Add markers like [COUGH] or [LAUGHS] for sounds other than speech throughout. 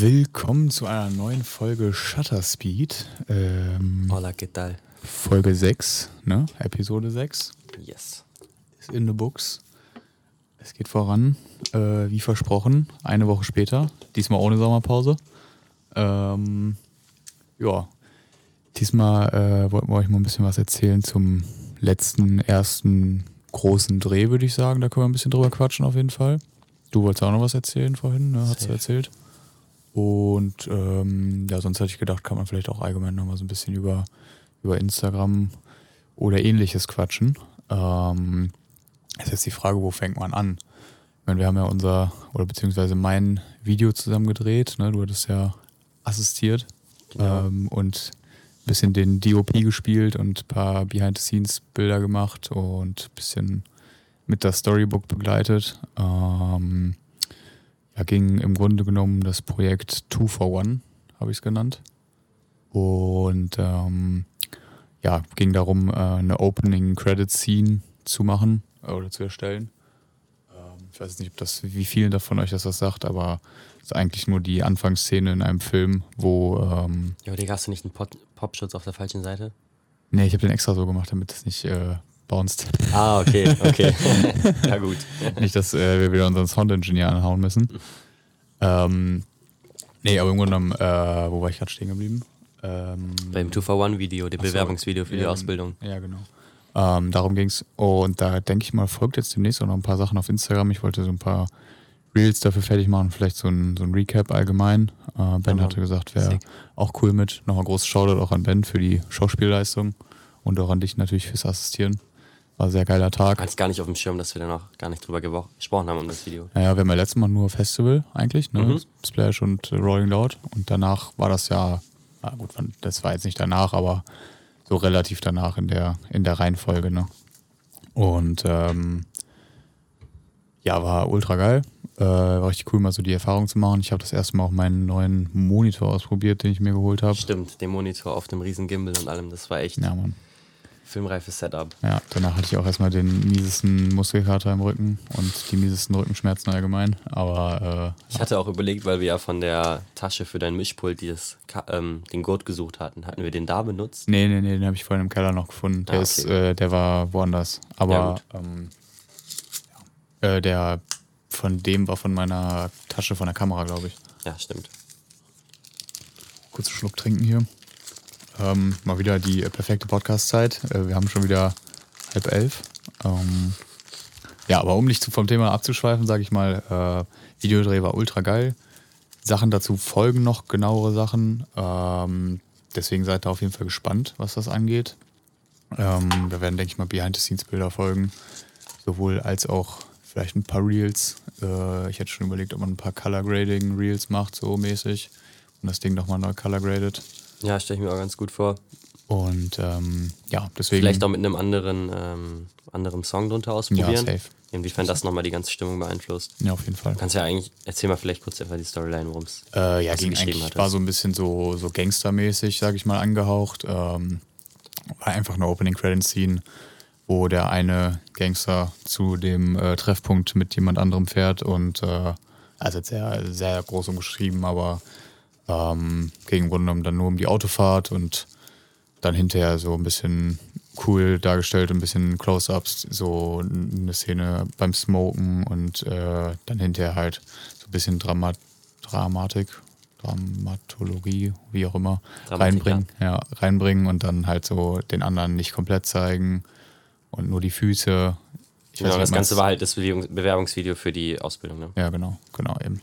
Willkommen zu einer neuen Folge Shutter Speed. Ähm, Hola, ¿qué tal? Folge 6, ne? Episode 6. Yes. Ist in the books. Es geht voran, äh, wie versprochen, eine Woche später. Diesmal ohne Sommerpause. Ähm, ja, diesmal äh, wollten wir euch mal ein bisschen was erzählen zum letzten, ersten großen Dreh, würde ich sagen. Da können wir ein bisschen drüber quatschen auf jeden Fall. Du wolltest auch noch was erzählen vorhin, ne? Hast du erzählt. Und ähm, ja, sonst hätte ich gedacht, kann man vielleicht auch allgemein noch mal so ein bisschen über, über Instagram oder ähnliches quatschen. Ähm, ist jetzt die Frage, wo fängt man an? Ich meine, wir haben ja unser, oder beziehungsweise mein Video zusammen gedreht, ne? Du hattest ja assistiert Genau. ähm, und ein bisschen den DOP gespielt und ein paar Behind-the-Scenes-Bilder gemacht und ein bisschen mit das Storybook begleitet. Ähm, ja, ging im Grunde genommen das Projekt Two for One, habe ich es genannt. Und ähm, ja, ging darum, äh, eine Opening Credit Scene zu machen äh, oder zu erstellen. Ähm, ich weiß nicht, ob das, wie vielen davon euch das was sagt, aber es ist eigentlich nur die Anfangsszene in einem Film, wo ähm, Jo, Digga, hast du nicht einen Popschutz auf der falschen Seite? Nee, ich habe den extra so gemacht, damit es nicht äh, bounced. Ah, okay, okay. [LAUGHS] ja, gut. nicht, dass äh, wir wieder unseren Sound-Engineer anhauen müssen. Ähm, nee, aber im Grunde genommen, äh, wo war ich gerade stehen geblieben? Ähm, Beim 2-for-1-Video, dem Bewerbungsvideo für die ja, Ausbildung. Ja, genau. Ähm, darum ging's. Und da denke ich mal, folgt jetzt demnächst auch noch ein paar Sachen auf Instagram. Ich wollte so ein paar Reels dafür fertig machen, vielleicht so ein, so ein Recap allgemein. Äh, ben Ja, hatte gesagt, wäre auch cool mit. Nochmal großes Shoutout auch an Ben für die Schauspielleistung und auch an dich natürlich fürs Assistieren. War ein sehr geiler Tag. Ganz gar nicht auf dem Schirm, dass wir da noch gar nicht drüber gesprochen haben um das Video. Naja, wir haben ja letztes Mal nur Festival eigentlich, ne? Mhm. Splash und äh, Rolling Loud. Und danach war das ja, na gut, das war jetzt nicht danach, aber so relativ danach in der, in der Reihenfolge, ne? Und ähm, ja, war ultra geil. Äh, war richtig cool, mal so die Erfahrung zu machen. Ich habe das erste Mal auch meinen neuen Monitor ausprobiert, den ich mir geholt habe. Stimmt, den Monitor auf dem riesen Gimbal und allem, das war echt Ja, Mann. Filmreifes Setup. Ja, danach hatte ich auch erstmal den miesesten Muskelkater im Rücken und die miesesten Rückenschmerzen allgemein. Aber äh, Ich hatte auch überlegt, weil wir ja von der Tasche für dein Mischpult dieses, ähm, den Gurt gesucht hatten. Hatten wir den da benutzt? Nee, nee, nee, den habe ich vorhin im Keller noch gefunden. Der Ah, ist, okay. äh, der war woanders. Ja, Aber gut. ähm, ja. äh, der von dem war von meiner Tasche von der Kamera, glaube ich. Ja, stimmt. Kurz einen Schluck trinken hier. Ähm, mal wieder die perfekte Podcast-Zeit. Äh, wir haben schon wieder halb elf. Ähm, ja, aber um nicht vom Thema abzuschweifen, sage ich mal, äh, Videodreh war ultra geil. Sachen dazu folgen noch, genauere Sachen. Ähm, deswegen seid ihr auf jeden Fall gespannt, was das angeht. Ähm, da werden, denke ich mal, Behind-the-Scenes-Bilder folgen. Sowohl als auch vielleicht ein paar Reels. Äh, ich hätte schon überlegt, ob man ein paar Color-Grading-Reels macht, so mäßig. Und das Ding nochmal neu color-graded. Ja, stelle ich mir auch ganz gut vor. Und ähm, ja, deswegen. Vielleicht auch mit einem anderen, ähm, anderen Song drunter Ja, ausprobieren. safe. Inwiefern das nochmal die ganze Stimmung beeinflusst. Ja, auf jeden Fall. Du kannst ja eigentlich, erzähl mal vielleicht kurz einfach die Storyline, worum es. Äh, ja, ging geschrieben eigentlich, hattest. war so ein bisschen so, so gangstermäßig, sag ich mal, angehaucht. Ähm, war einfach eine Opening Credit Scene, wo der eine Gangster zu dem äh, Treffpunkt mit jemand anderem fährt und äh, also jetzt sehr, sehr groß umgeschrieben, aber ähm, ging im Grunde genommen dann nur um die Autofahrt und dann hinterher so ein bisschen cool dargestellt, ein bisschen Close-Ups, so eine Szene beim Smoken und äh, dann hinterher halt so ein bisschen Dramat Dramatik, Dramatologie, wie auch immer, Dramatik, reinbringen, ja. reinbringen und dann halt so den anderen nicht komplett zeigen und nur die Füße. Ich Genau, nicht, das Ganze war halt das Bewerbungs- Bewerbungsvideo für die Ausbildung. Ne? Ja, genau, genau eben.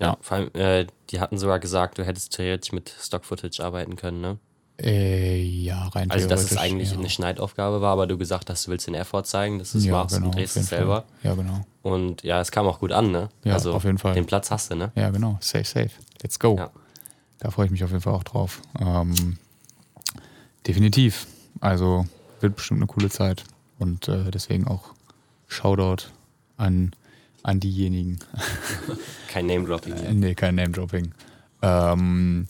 Ja, vor allem, äh, die hatten sogar gesagt, du hättest theoretisch mit Stock-Footage arbeiten können, ne? Äh, ja, rein Also, dass es eigentlich ja. eine Schneidaufgabe war, aber du gesagt hast, du willst den Effort zeigen, dass du es ja, machst genau, und drehst es selber. Fall. Ja, genau. Und ja, es kam auch gut an, ne? Ja, also, auf jeden Fall. Den Platz hast du, ne? Ja, genau. Safe, safe. Let's go. Ja. Da freue ich mich auf jeden Fall auch drauf. Ähm, definitiv. Also wird bestimmt eine coole Zeit. Und äh, deswegen auch Shoutout an, an diejenigen. [LAUGHS] Kein Name-Dropping. Äh, nee, kein Name-Dropping. Ähm,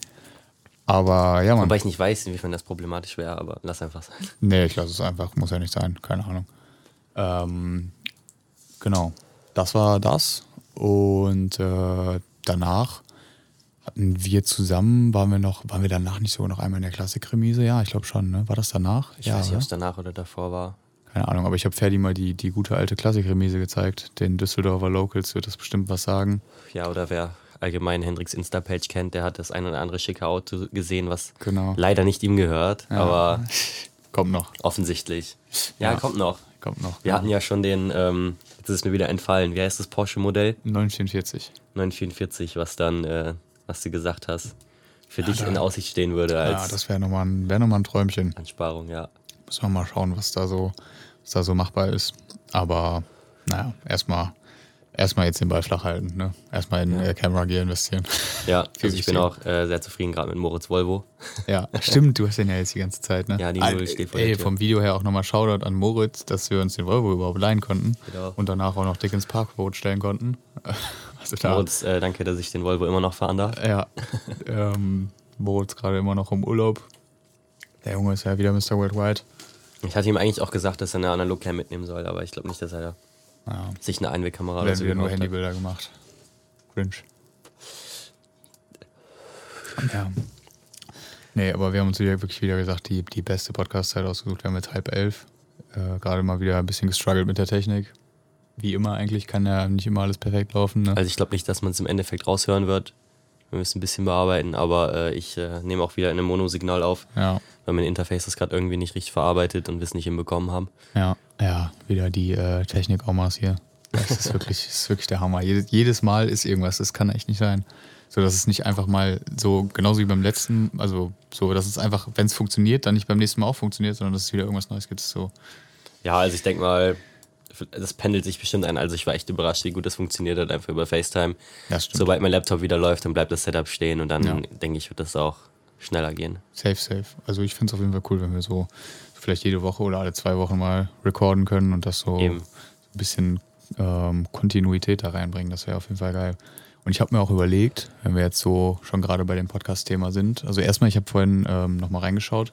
aber ja, man. Wobei ich nicht weiß, inwiefern das problematisch wäre, aber lass einfach sein. Nee, ich lasse es einfach. Muss ja nicht sein. Keine Ahnung. Ähm, genau. Das war das. Und äh, danach hatten wir zusammen, waren wir noch, waren wir danach nicht sogar noch einmal in der Klassikremise? Ja, ich glaube schon, ne? War das danach? Ich ja, weiß nicht, ob oder? es danach oder davor war. Keine Ahnung, aber ich habe Ferdi mal die, die gute alte Klassikremise gezeigt. Den Düsseldorfer Locals wird das bestimmt was sagen. Ja, oder wer allgemein Hendricks Insta-Page kennt, der hat das ein oder andere schicke Auto gesehen, was Genau. leider nicht ihm gehört, Ja. aber [LAUGHS] Kommt noch. offensichtlich. Ja, Ja. kommt noch. Kommt noch. Wir hatten ja schon den, ähm, jetzt ist es mir wieder entfallen, wie heißt das Porsche-Modell? 944. 944, was dann, äh, was du gesagt hast, für dich da- in Aussicht stehen würde Ja, als das wäre nochmal ein, wär noch mal ein Träumchen. Ansparung, ja. Müssen wir mal schauen, was da so, was da so machbar ist. Aber naja, erstmal erstmal jetzt den Ball flach halten. Ne? Erstmal in äh, Camera Gear investieren. Ja, [LAUGHS] also ich bin auch äh, sehr zufrieden gerade mit Moritz Volvo. ja, [LAUGHS] stimmt, du hast den ja jetzt die ganze Zeit. Ne? Ja, die Null steht vor Ey, vom Video her auch nochmal Shoutout an Moritz, dass wir uns den Volvo überhaupt leihen konnten. Genau. Und danach auch noch dick ins Parkboot stellen konnten. [LAUGHS] Also da, Moritz, äh, danke, dass ich den Volvo immer noch fahren darf. Ja, ähm, Moritz gerade immer noch im Urlaub. Der Junge ist ja wieder Mr. Worldwide. Ich hatte ihm eigentlich auch gesagt, dass er eine Analogcam mitnehmen soll, aber ich glaube nicht, dass er Ja, sich eine Einwegkamera oder so wieder nur hat. Handybilder gemacht. Cringe. Ja. Nee, aber wir haben uns wieder, wirklich wieder gesagt, die, die beste Podcast-Zeit ausgesucht. Wir haben jetzt halb elf. Äh, Gerade mal wieder ein bisschen gestruggelt mit der Technik. Wie immer eigentlich kann ja nicht immer alles perfekt laufen. Ne? Also ich glaube nicht, dass man es im Endeffekt raushören wird. Wir müssen ein bisschen bearbeiten, aber äh, ich äh, nehme auch wieder in einem Monosignal auf, Ja, weil mein Interface das gerade irgendwie nicht richtig verarbeitet und wir es nicht hinbekommen haben. ja, ja, wieder die äh, Technik-Omas hier. Das ist wirklich, das ist wirklich der Hammer. Jedes, jedes Mal ist irgendwas, das kann echt nicht sein. So, dass es nicht einfach mal so, genauso wie beim letzten, also so, dass es einfach, wenn es funktioniert, dann nicht beim nächsten Mal auch funktioniert, sondern dass es wieder irgendwas Neues gibt. So, Ja, also ich denke mal, das pendelt sich bestimmt ein. Also ich war echt überrascht, wie gut das funktioniert hat, einfach über FaceTime. stimmt. Sobald mein Laptop wieder läuft, dann bleibt das Setup stehen und dann Ja. denke ich, wird das auch schneller gehen. Safe, safe. Also ich finde es auf jeden Fall cool, wenn wir so vielleicht jede Woche oder alle zwei Wochen mal recorden können und das so Eben. ein bisschen ähm, Kontinuität da reinbringen. Das wäre auf jeden Fall geil. Und ich habe mir auch überlegt, wenn wir jetzt so schon gerade bei dem Podcast-Thema sind, also erstmal, ich habe vorhin ähm, nochmal reingeschaut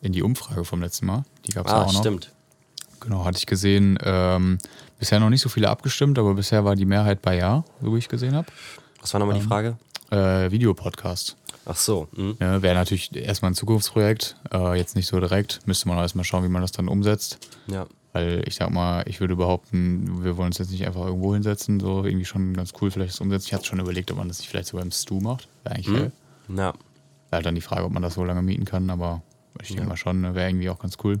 in die Umfrage vom letzten Mal. Die gab es Ah, auch noch. stimmt. Genau, hatte ich gesehen. Ähm, bisher noch nicht so viele abgestimmt, aber bisher war die Mehrheit bei Ja, so wie ich gesehen habe. Was war nochmal Ähm. die Frage? Äh, Videopodcast. Ach so. Hm. Ne, Wäre natürlich erstmal ein Zukunftsprojekt, äh, jetzt nicht so direkt. Müsste man auch erstmal schauen, wie man das dann umsetzt. Ja. Weil ich sag mal, ich würde behaupten, wir wollen uns jetzt nicht einfach irgendwo hinsetzen, so irgendwie schon ganz cool vielleicht das umsetzen. Ich hatte schon überlegt, ob man das nicht vielleicht sogar im Stu macht. Wäre eigentlich geil. Ja. Halt dann die Frage, ob man das so lange mieten kann, aber ich denke mal schon, ne, wäre irgendwie auch ganz cool.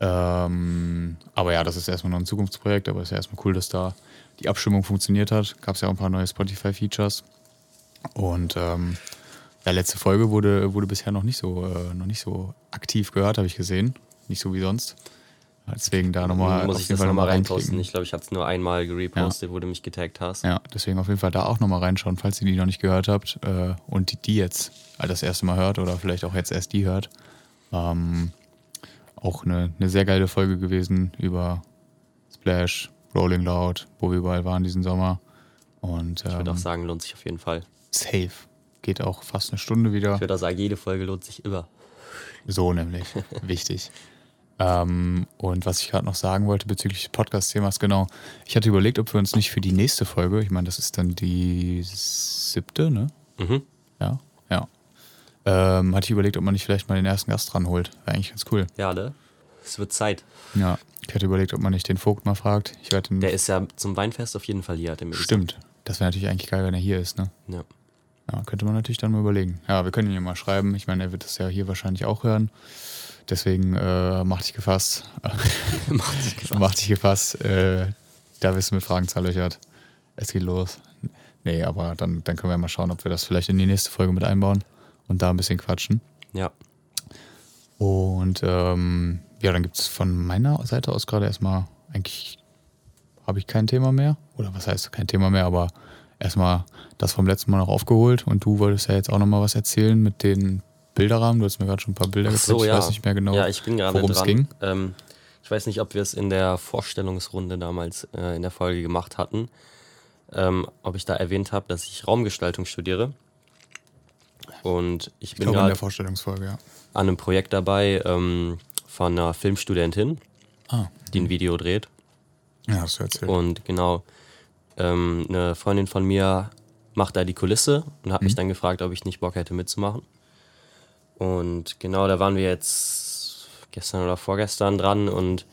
Ähm, aber ja, das ist erstmal noch ein Zukunftsprojekt, aber es ist ja erstmal cool, dass da die Abstimmung funktioniert hat. Gab es ja auch ein paar neue Spotify-Features. Und ähm, ja, letzte Folge wurde, wurde bisher noch nicht so, äh, noch nicht so aktiv gehört, habe ich gesehen. Nicht so wie sonst. Deswegen da nochmal Muss auf ich jeden das nochmal reinposten? Ich glaube, ich hatte es nur einmal gerepostet, wo du mich getaggt hast. Ja, deswegen auf jeden Fall da auch nochmal reinschauen, falls ihr die noch nicht gehört habt äh, und die, die jetzt halt das erste Mal hört oder vielleicht auch jetzt erst die hört. Ähm, auch eine, eine sehr geile Folge gewesen über Splash, Rolling Loud, wo wir überall waren diesen Sommer. Und Ich würde ähm, auch sagen, lohnt sich auf jeden Fall. safe. Geht auch fast eine Stunde wieder. Ich würde auch sagen, jede Folge lohnt sich immer. So nämlich. [LAUGHS] Wichtig. Ähm, und was ich gerade noch sagen wollte bezüglich des Podcast-Themas, genau. Ich hatte überlegt, ob wir uns nicht für die nächste Folge, ich meine, das ist dann die siebte, ne? Mhm. Ja, ja. Ähm, hatte ich überlegt, ob man nicht vielleicht mal den ersten Gast ranholt. Wäre eigentlich ganz cool. Ja, ne? Es wird Zeit. Ja. Ich hatte überlegt, ob man nicht den Vogt mal fragt. Ich werde. Der ist ja zum Weinfest auf jeden Fall hier, hat er mir gesagt. Stimmt. Das wäre natürlich eigentlich geil, wenn er hier ist, ne? Ja. Ja, könnte man natürlich dann mal überlegen. Ja, wir können ihn ja mal schreiben. Ich meine, er wird das ja hier wahrscheinlich auch hören. Deswegen äh, mach dich [LAUGHS] gefasst. Macht sich gefasst. Mach dich gefasst. Äh, da wirst du mit Fragen zerlöchert. Es geht los. Nee, aber dann, dann können wir mal schauen, ob wir das vielleicht in die nächste Folge mit einbauen und da ein bisschen quatschen. Ja. Und ähm, ja, dann gibt es von meiner Seite aus gerade erstmal eigentlich habe ich kein Thema mehr. Oder was heißt kein Thema mehr, aber erstmal das vom letzten Mal noch aufgeholt und du wolltest ja jetzt auch nochmal was erzählen mit den Bilderrahmen. Du hast mir gerade schon ein paar Bilder gezeigt. so, ich ja. weiß nicht mehr genau, Ja, ich bin worum es ging. Ähm, ich weiß nicht, ob wir es in der Vorstellungsrunde damals äh, in der Folge gemacht hatten. Ähm, ob ich da erwähnt habe, dass ich Raumgestaltung studiere. Und ich Ich bin glaube in der Vorstellungsfolge, ja. an einem Projekt dabei ähm, von einer Filmstudentin, Ah, die ein Video dreht. ja, hast du erzählt. Und genau, ähm, eine Freundin von mir macht da die Kulisse und hat mich Mhm. dann gefragt, ob ich nicht Bock hätte mitzumachen. Und genau, da waren wir jetzt gestern oder vorgestern dran und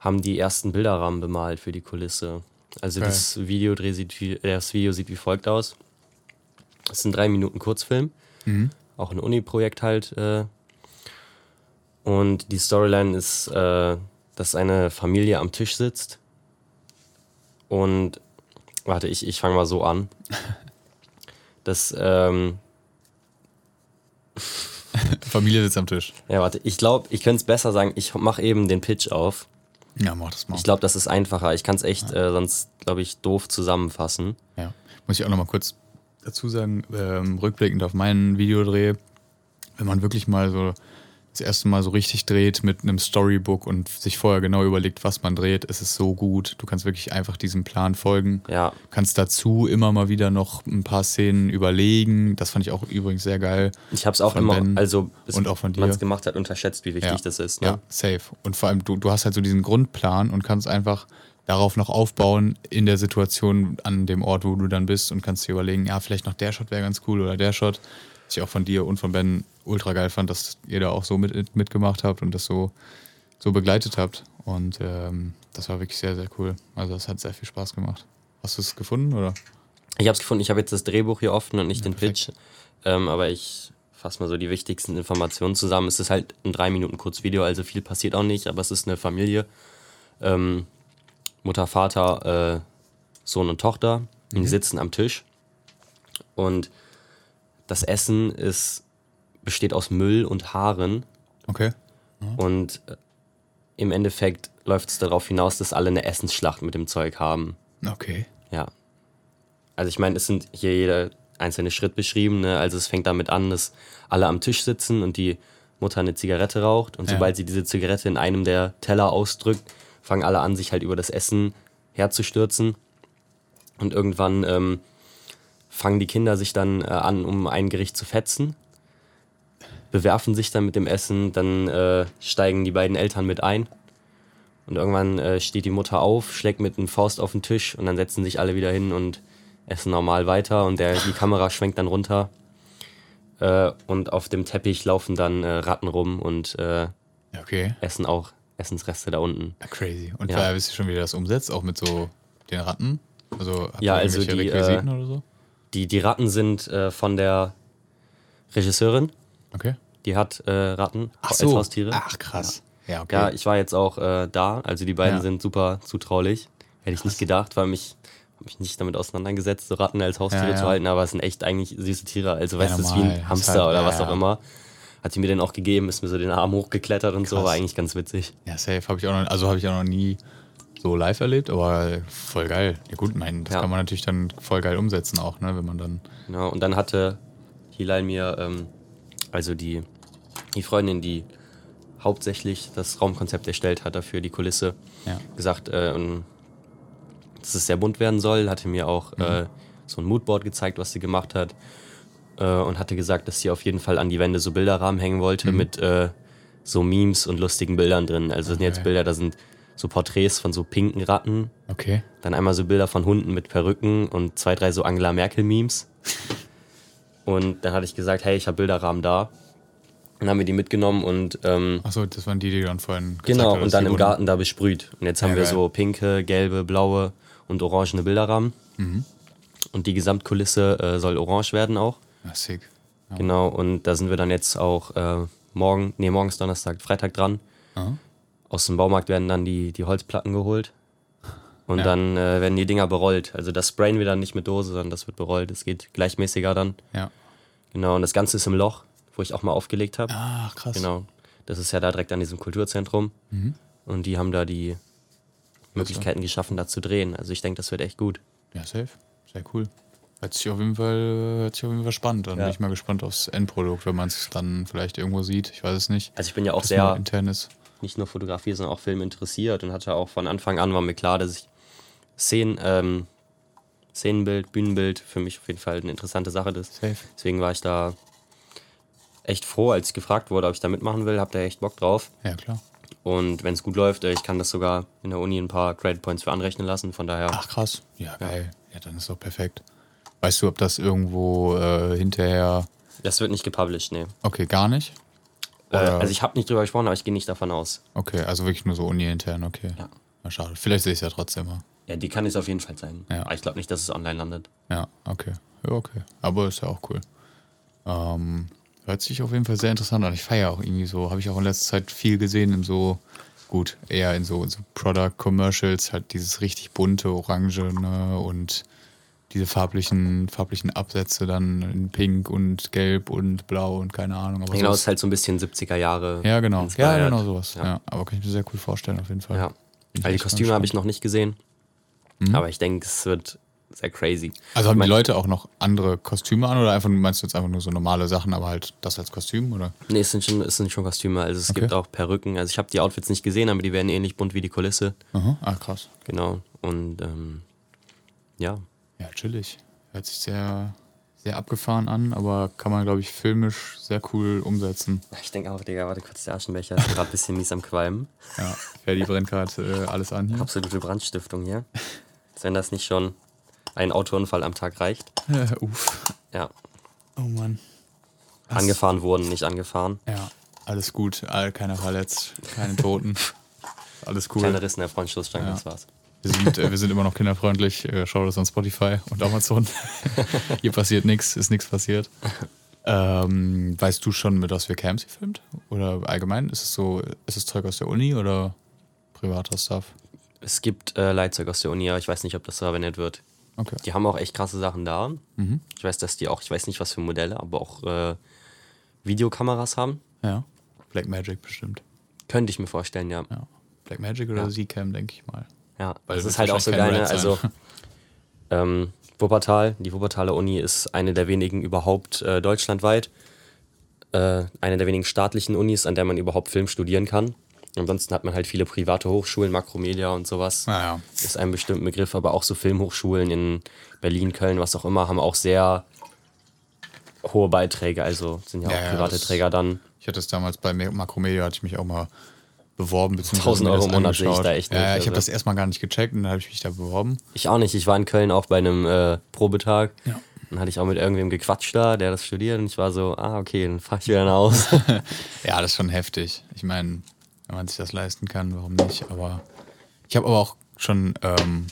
haben die ersten Bilderrahmen bemalt für die Kulisse. Also Geil. das Video, sieht wie, das Video sieht wie folgt aus. Es ist ein drei Minuten Kurzfilm, Mhm. auch ein Uni-Projekt halt. Äh, und die Storyline ist, äh, dass eine Familie am Tisch sitzt. Und warte, ich, ich fange mal so an. [LAUGHS] Das, ähm, [LAUGHS] Familie sitzt am Tisch. ja, warte, ich glaube, ich könnte es besser sagen. Ich mache eben den Pitch auf. Ja, mach das mal. Ich glaube, das ist einfacher. Ich kann es echt äh, sonst, glaube ich, doof zusammenfassen. Ja. Muss ich auch noch mal kurz dazu sagen, ähm, rückblickend auf meinen Videodreh, wenn man wirklich mal so das erste Mal so richtig dreht mit einem Storybook und sich vorher genau überlegt, was man dreht, ist es so gut. Du kannst wirklich einfach diesem Plan folgen. Ja, Kannst dazu immer mal wieder noch ein paar Szenen überlegen. Das fand ich auch übrigens sehr geil. ich habe es auch immer, Ben also bis und auch von dir. man es gemacht hat, unterschätzt, wie wichtig Ja. das ist. Ne? Ja, safe. Und vor allem, du, du hast halt so diesen Grundplan und kannst einfach darauf noch aufbauen in der Situation an dem Ort, wo du dann bist und kannst dir überlegen, ja, vielleicht noch der Shot wäre ganz cool oder der Shot. Was ich auch von dir und von Ben ultra geil fand, dass ihr da auch so mit, mitgemacht habt und das so, so begleitet habt. Und ähm, das war wirklich sehr, sehr cool. Also das hat sehr viel Spaß gemacht. Hast du es gefunden oder? Ich habe es gefunden, ich habe jetzt das Drehbuch hier offen und nicht den perfekt. Pitch. Ähm, aber ich fasse mal so die wichtigsten Informationen zusammen. Es ist halt ein drei Minuten Kurzvideo, also viel passiert auch nicht, aber es ist eine Familie. Ähm, Mutter, Vater, äh, Sohn und Tochter. Und Die sitzen am Tisch. Und das Essen ist, besteht aus Müll und Haaren. Okay. Und äh, im Endeffekt läuft es darauf hinaus, dass alle eine Essensschlacht mit dem Zeug haben. Okay. Ja. Also ich meine, es sind hier jeder einzelne Schritt beschrieben. Ne? Also es fängt damit an, dass alle am Tisch sitzen und die Mutter eine Zigarette raucht. Und Ja. sobald sie diese Zigarette in einem der Teller ausdrückt, fangen alle an, sich halt über das Essen herzustürzen. Und irgendwann ähm, fangen die Kinder sich dann äh, an, um ein Gericht zu fetzen, bewerfen sich dann mit dem Essen, dann äh, steigen die beiden Eltern mit ein. Und irgendwann äh, steht die Mutter auf, schlägt mit einem Faust auf den Tisch und dann setzen sich alle wieder hin und essen normal weiter und der, die Kamera schwenkt dann runter. Äh, und auf dem Teppich laufen dann äh, Ratten rum und äh, Okay. essen auch Essensreste da unten. Ja, crazy. Und Ja. ja. wisst ihr schon, wie ihr das umsetzt? Auch mit so den Ratten? Also habt Ja, ihr also die, Requisiten äh, oder so? Die, die Ratten sind äh, von der Regisseurin, Okay. die hat äh, Ratten als so. Haustiere. Ach, krass. Ja, okay. Ja, ich war jetzt auch äh, da, also die beiden Ja. sind super zutraulich. Hätte ich nicht gedacht, weil mich mich nicht damit auseinandergesetzt, so Ratten als Haustiere Ja, ja. zu halten, aber es sind echt eigentlich süße Tiere. Also weißt du, es ist wie ein Hamster halt- oder ja, was auch ja. immer. Hat sie mir den auch gegeben, ist mir so den Arm hochgeklettert und so, Krass. war eigentlich ganz witzig. Ja, safe habe ich auch noch, also habe ich auch noch nie so live erlebt, aber voll geil. Ja gut, mein, das Ja. kann man natürlich dann voll geil umsetzen auch, ne, wenn man dann. Genau, und dann hatte Hilal mir, ähm, also die, die Freundin, die hauptsächlich das Raumkonzept erstellt hat dafür, die Kulisse, Ja. gesagt, äh, dass es sehr bunt werden soll, hatte mir auch äh, so ein Moodboard gezeigt, was sie gemacht hat äh, und hatte gesagt, dass sie auf jeden Fall an die Wände so Bilderrahmen hängen wollte mit äh, so Memes und lustigen Bildern drin. Also das sind jetzt Okay. Bilder, da sind so Porträts von so pinken Ratten, Okay. dann einmal so Bilder von Hunden mit Perücken und zwei, drei so Angela Merkel-Memes. Und dann hatte ich gesagt, hey, ich habe Bilderrahmen da. Dann haben wir die mitgenommen und ähm, Achso, das waren die, die dann vorhin genau, und dann im wurden- Garten da besprüht. Und jetzt haben Ja, wir geil. so pinke, gelbe, blaue und orangene Bilderrahmen. Mhm. Und die Gesamtkulisse äh, soll orange werden auch. Ja, sick. Ja. Genau, und da sind wir dann jetzt auch äh, morgen, nee, morgens Donnerstag, Freitag dran. Aha. Aus dem Baumarkt werden dann die, die Holzplatten geholt. Und Ja. dann äh, werden die Dinger berollt. Also das sprayen wir dann nicht mit Dose, sondern das wird berollt. Es geht gleichmäßiger dann. Ja. Genau, und das Ganze ist im Loch, wo ich auch mal aufgelegt habe. Ach, krass. Genau. Das ist ja da direkt an diesem Kulturzentrum. Mhm. Und die haben da die Möglichkeiten geschaffen, da zu drehen. Also ich denke, das wird echt gut. Ja, safe. Sehr cool. Hört sich auf jeden Fall, hört sich auf jeden Fall spannend an. Ja. Bin ich mal gespannt aufs Endprodukt, wenn man es dann vielleicht irgendwo sieht. Ich weiß es nicht. Also ich bin ja auch sehr, intern ist. nicht nur Fotografie, sondern auch Film interessiert und hatte auch von Anfang an war mir klar, dass ich Szenen, ähm, Szenenbild, Bühnenbild für mich auf jeden Fall eine interessante Sache ist. Safe. Deswegen war ich da echt froh, als ich gefragt wurde, ob ich da mitmachen will, hab da echt Bock drauf. Ja, klar. Und wenn es gut läuft, äh, ich kann das sogar in der Uni ein paar Credit Points für anrechnen lassen. Von daher, Ach, krass. Ja, geil. Ja, dann ist doch perfekt. Weißt du, ob das irgendwo äh, hinterher. Das wird nicht gepublished, nee. Okay, gar nicht? Äh, also ich habe nicht drüber gesprochen, aber ich gehe nicht davon aus. Okay, also wirklich nur so uni-intern, okay. Ja. Na, schade. Vielleicht sehe ich es ja trotzdem mal. Ja, die kann es auf jeden Fall sein. Ja. Aber ich glaube nicht, dass es online landet. Ja, okay. Ja, okay. Aber ist ja auch cool. Ähm, hört sich auf jeden Fall sehr interessant an. Ich feiere auch irgendwie so, habe ich auch in letzter Zeit viel gesehen in so, gut, eher in so, so Product Commercials, halt dieses richtig bunte, orange, ne, und diese farblichen, farblichen Absätze dann in Pink und Gelb und Blau und keine Ahnung. Aber Genau, ist halt so ein bisschen 70er Jahre. ja, genau. Ja, inspired. genau sowas. Ja. Ja. aber kann ich mir sehr cool vorstellen, auf jeden Fall. Ja. Weil die echt Kostüme habe ich noch nicht gesehen. Aber ich denke, es wird sehr crazy. Also haben Ich mein- die Leute auch noch andere Kostüme an oder einfach meinst du jetzt einfach nur so normale Sachen, aber halt das als Kostüm oder? Nee, es sind schon, es sind schon Kostüme. Also es Okay. gibt auch Perücken. Also ich habe die Outfits nicht gesehen, aber die werden ähnlich bunt wie die Kulisse. Aha. Ah, krass. Genau. Und ähm, ja. Ja, chillig. Hört sich sehr, sehr abgefahren an, aber kann man, glaube ich, filmisch sehr cool umsetzen. Ich denke auch, Digga, warte kurz, der Aschenbecher ist gerade ein bisschen mies am Qualmen. Ja, Ferdi brennt gerade äh, alles an hier. Absolute Brandstiftung hier. Als wenn das nicht schon ein Autounfall am Tag reicht. Äh, [LAUGHS] uff. Ja. Oh Mann. Was? Angefahren wurden, nicht angefahren. Ja, alles gut. All, keiner verletzt, keine Toten. [LAUGHS] alles cool. Kleine Riss in der Frontstoßstange, Ja. das war's. Wir sind, äh, wir sind immer noch kinderfreundlich. Äh, schaut uns an Spotify und Amazon. [LAUGHS] Hier passiert nichts, ist nichts passiert. Ähm, weißt du schon, mit was wir Camps filmt? Oder allgemein? Ist es so, ist es Zeug aus der Uni oder privater Stuff? Es gibt äh, Leitzeug aus der Uni, aber ich weiß nicht, ob das verwendet wird. Okay. Die haben auch echt krasse Sachen da. Mhm. Ich weiß, dass die auch, ich weiß nicht, was für Modelle, aber auch äh, Videokameras haben. Ja. Black Magic bestimmt. Könnte ich mir vorstellen, ja. Ja. Black Magic oder Ja. Z-Cam, denke ich mal. Ja, Weil das ist halt auch so geil. Ne? Also [LAUGHS] ähm, Wuppertal, die Wuppertaler Uni ist eine der wenigen überhaupt äh, deutschlandweit. Äh, eine der wenigen staatlichen Unis, an der man überhaupt Film studieren kann. Ansonsten hat man halt viele private Hochschulen, Makromedia und sowas. Naja. Ist ein bestimmter Begriff, aber auch so Filmhochschulen in Berlin, Köln, was auch immer, haben auch sehr hohe Beiträge. Also sind ja auch Ja, ja, private das- Träger dann. Ich hatte es damals bei Me- Makromedia, hatte ich mich auch mal beworben. beziehungsweise 1000 mir Euro im Monat sehe ich da echt nicht, ja, ich also. habe das erstmal gar nicht gecheckt und dann habe ich mich da beworben. Ich auch nicht. Ich war in Köln auch bei einem äh, Probetag. Ja. Dann hatte ich auch mit irgendwem gequatscht da, der das studiert. Und ich war so, ah, okay, dann fahr ich wieder nach Hause. [LAUGHS] Ja, das ist schon heftig. Ich meine, wenn man sich das leisten kann, warum nicht? Aber ich habe aber auch schon, ähm,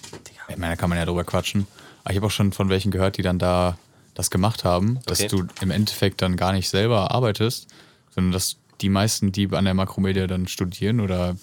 ich meine, da kann man ja drüber quatschen, aber ich habe auch schon von welchen gehört, die dann da das gemacht haben, dass Okay. du im Endeffekt dann gar nicht selber arbeitest, sondern dass die meisten, die an der Makromedia dann studieren oder